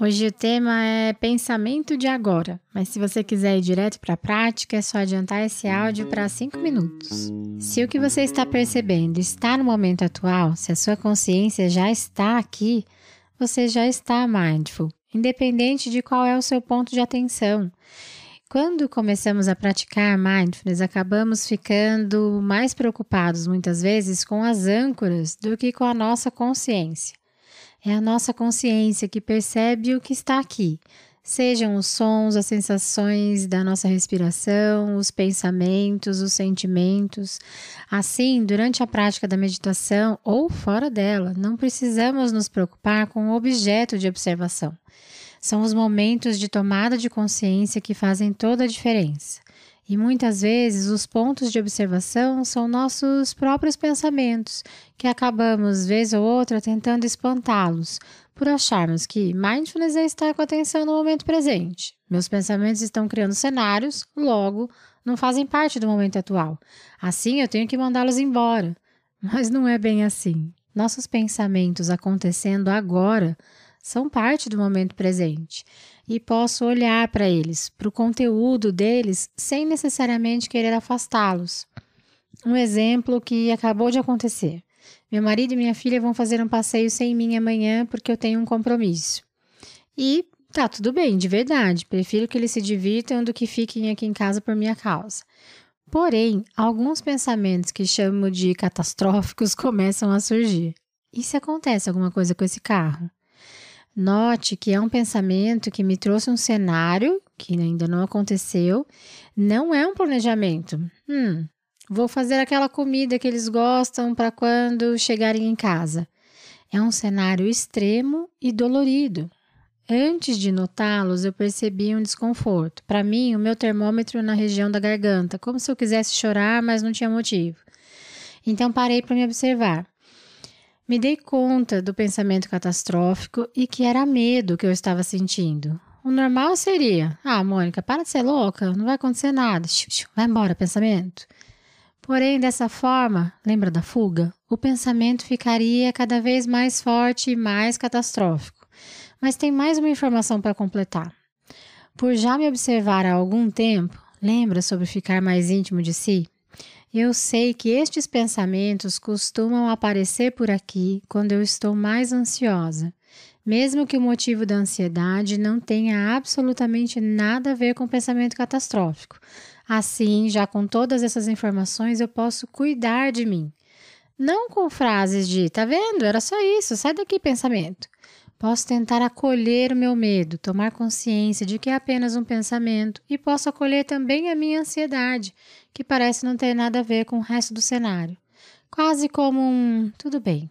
Hoje o tema é pensamento de agora, mas se você quiser ir direto para a prática, é só adiantar esse áudio para 5 minutos. Se o que você está percebendo está no momento atual, se a sua consciência já está aqui, você já está mindful, independente de qual é o seu ponto de atenção. Quando começamos a praticar mindfulness, acabamos ficando mais preocupados muitas vezes com as âncoras do que com a nossa consciência. É a nossa consciência que percebe o que está aqui, sejam os sons, as sensações da nossa respiração, os pensamentos, os sentimentos. Assim, durante a prática da meditação ou fora dela, não precisamos nos preocupar com o objeto de observação. São os momentos de tomada de consciência que fazem toda a diferença. E muitas vezes os pontos de observação são nossos próprios pensamentos, que acabamos, vez ou outra, tentando espantá-los, por acharmos que mindfulness é estar com atenção no momento presente. Meus pensamentos estão criando cenários, logo, não fazem parte do momento atual. Assim eu tenho que mandá-los embora. Mas não é bem assim. Nossos pensamentos acontecendo agora são parte do momento presente e posso olhar para eles, para o conteúdo deles, sem necessariamente querer afastá-los. Um exemplo que acabou de acontecer. Meu marido e minha filha vão fazer um passeio sem mim amanhã porque eu tenho um compromisso. E tá tudo bem, de verdade. Prefiro que eles se divirtam do que fiquem aqui em casa por minha causa. Porém, alguns pensamentos que chamo de catastróficos começam a surgir. E se acontece alguma coisa com esse carro? Note que é um pensamento que me trouxe um cenário que ainda não aconteceu, não é um planejamento. Hum, vou fazer aquela comida que eles gostam para quando chegarem em casa. É um cenário extremo e dolorido. Antes de notá-los, eu percebi um desconforto. Para mim, o meu termômetro na região da garganta, como se eu quisesse chorar, mas não tinha motivo. Então parei para me observar. Me dei conta do pensamento catastrófico e que era medo que eu estava sentindo. O normal seria: Ah, Mônica, para de ser louca, não vai acontecer nada. Vai embora, pensamento. Porém, dessa forma, lembra da fuga? O pensamento ficaria cada vez mais forte e mais catastrófico. Mas tem mais uma informação para completar. Por já me observar há algum tempo, lembra sobre ficar mais íntimo de si? Eu sei que estes pensamentos costumam aparecer por aqui quando eu estou mais ansiosa, mesmo que o motivo da ansiedade não tenha absolutamente nada a ver com o pensamento catastrófico. Assim, já com todas essas informações, eu posso cuidar de mim. Não com frases de, tá vendo? Era só isso, sai daqui, pensamento. Posso tentar acolher o meu medo, tomar consciência de que é apenas um pensamento e posso acolher também a minha ansiedade, que parece não ter nada a ver com o resto do cenário. Quase como um tudo bem.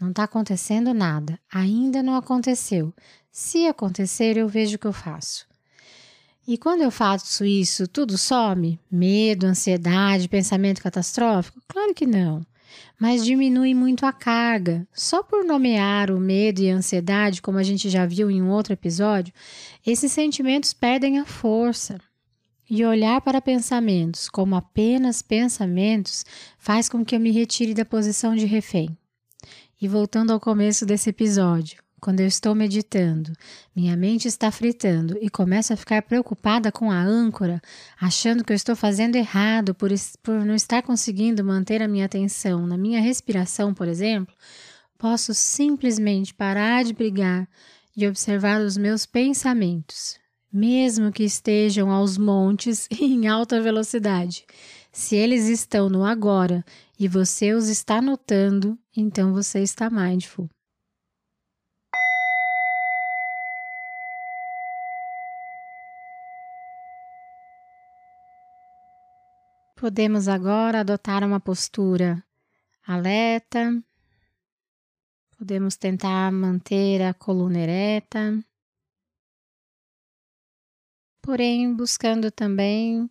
Não está acontecendo nada, ainda não aconteceu. Se acontecer, eu vejo o que eu faço. E quando eu faço isso, tudo some? Medo, ansiedade, pensamento catastrófico? Claro que não mas diminui muito a carga. Só por nomear o medo e a ansiedade, como a gente já viu em um outro episódio, esses sentimentos perdem a força. E olhar para pensamentos como apenas pensamentos faz com que eu me retire da posição de refém. E voltando ao começo desse episódio, quando eu estou meditando, minha mente está fritando e começo a ficar preocupada com a âncora, achando que eu estou fazendo errado por, por não estar conseguindo manter a minha atenção na minha respiração, por exemplo, posso simplesmente parar de brigar e observar os meus pensamentos, mesmo que estejam aos montes e em alta velocidade. Se eles estão no agora e você os está notando, então você está mindful. Podemos agora adotar uma postura alerta. Podemos tentar manter a coluna ereta. porém buscando também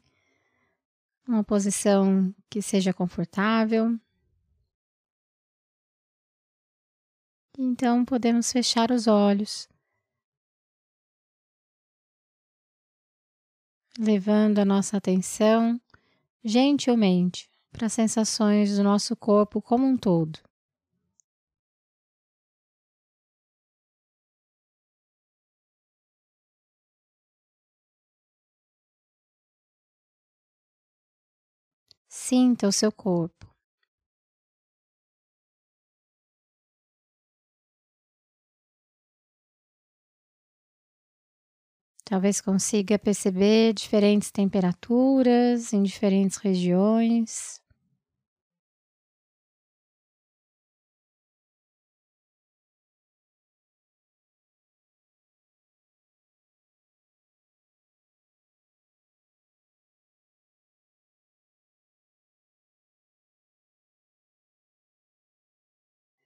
uma posição que seja confortável. Então podemos fechar os olhos, levando a nossa atenção gentilmente para as sensações do nosso corpo como um todo. Sinta o seu corpo. Talvez consiga perceber diferentes temperaturas em diferentes regiões.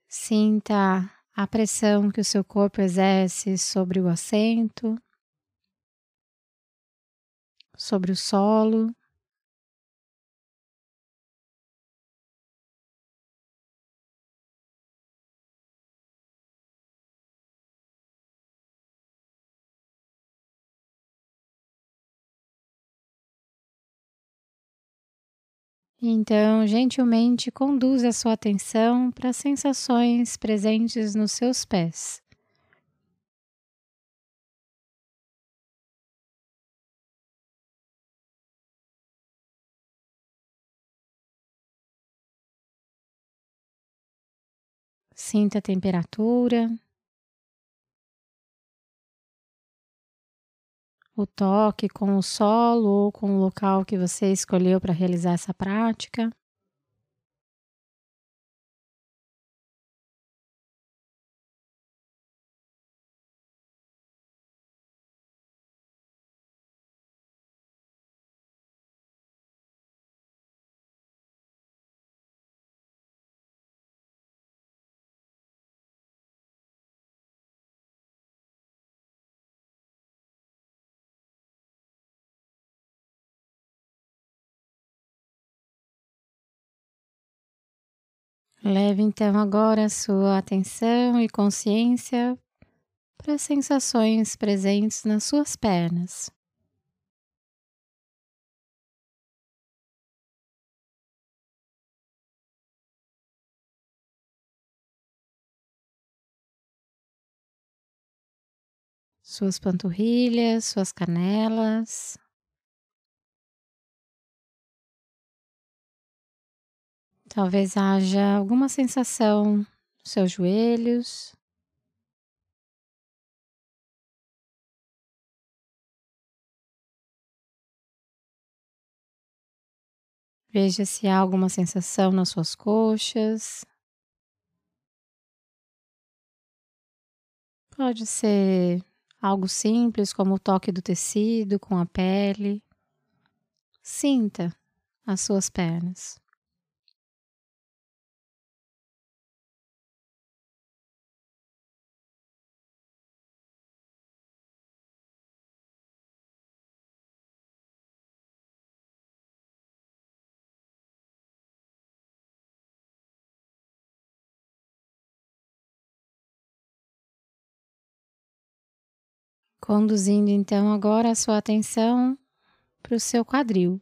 Sinta a pressão que o seu corpo exerce sobre o assento, sobre o solo. Então, gentilmente conduza a sua atenção para as sensações presentes nos seus pés. Sinta a temperatura, o toque com o solo ou com o local que você escolheu para realizar essa prática. Leve então agora sua atenção e consciência para as sensações presentes nas suas pernas. Suas panturrilhas, suas canelas, Talvez haja alguma sensação nos seus joelhos. Veja se há alguma sensação nas suas coxas. Pode ser algo simples, como o toque do tecido com a pele. Sinta as suas pernas. Conduzindo então agora a sua atenção para o seu quadril.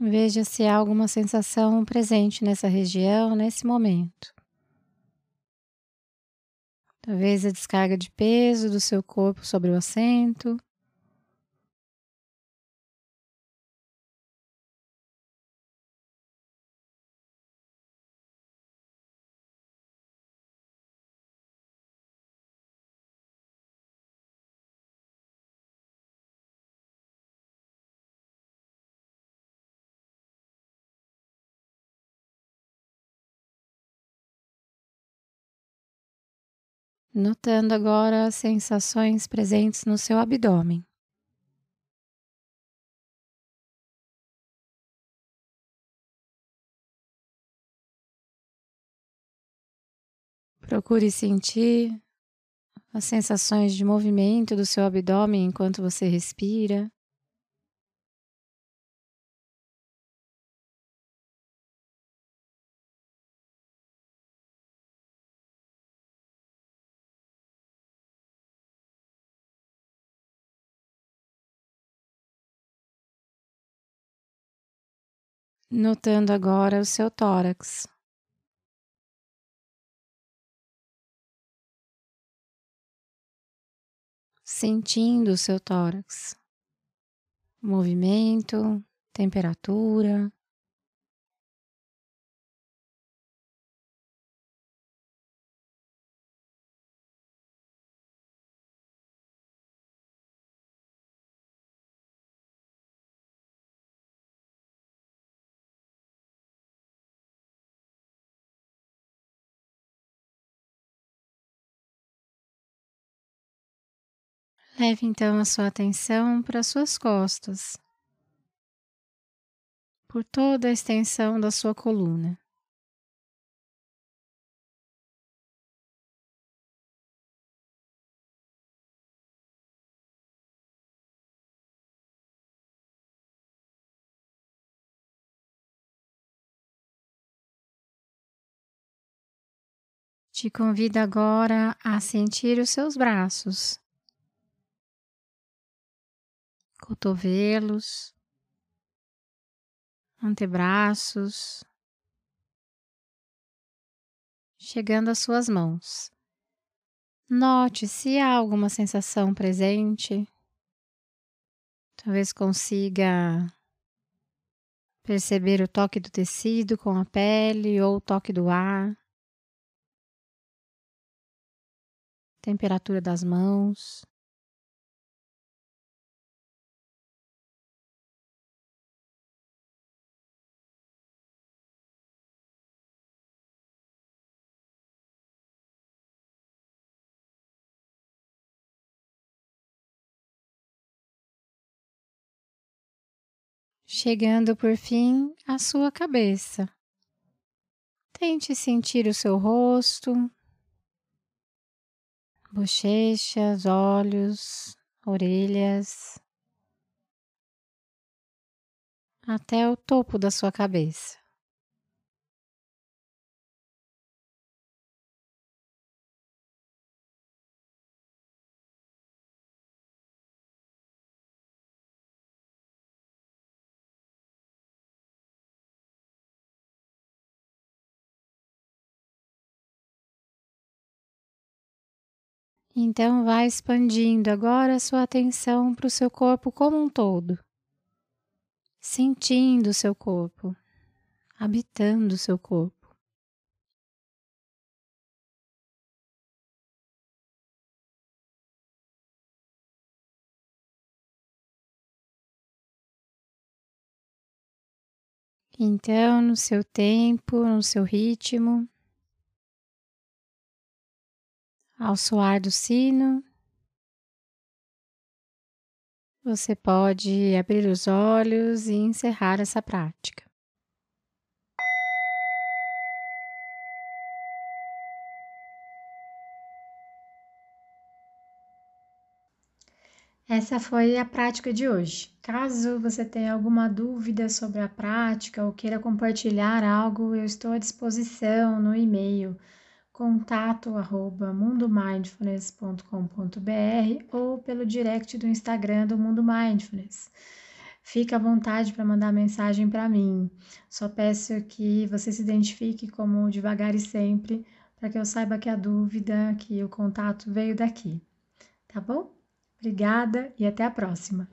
Veja se há alguma sensação presente nessa região nesse momento. Talvez a descarga de peso do seu corpo sobre o assento. notando agora as sensações presentes no seu abdômen. Procure sentir as sensações de movimento do seu abdômen enquanto você respira. Notando agora o seu tórax. Sentindo o seu tórax, movimento, temperatura. Leve então a sua atenção para suas costas, por toda a extensão da sua coluna. Te convido agora a sentir os seus braços cotovelos, antebraços, chegando às suas mãos. Note se há alguma sensação presente. Talvez consiga perceber o toque do tecido com a pele ou o toque do ar. Temperatura das mãos. Chegando por fim à sua cabeça. Tente sentir o seu rosto, bochechas, olhos, orelhas, até o topo da sua cabeça. Então, vai expandindo agora a sua atenção para o seu corpo como um todo, sentindo o seu corpo, habitando o seu corpo. Então, no seu tempo, no seu ritmo, Ao soar do sino, você pode abrir os olhos e encerrar essa prática. Essa foi a prática de hoje. Caso você tenha alguma dúvida sobre a prática ou queira compartilhar algo, eu estou à disposição no e-mail contato arroba mundomindfulness.com.br ou pelo direct do Instagram do Mundo Mindfulness. Fique à vontade para mandar mensagem para mim. Só peço que você se identifique como devagar e sempre, para que eu saiba que a dúvida, que o contato veio daqui. Tá bom? Obrigada e até a próxima.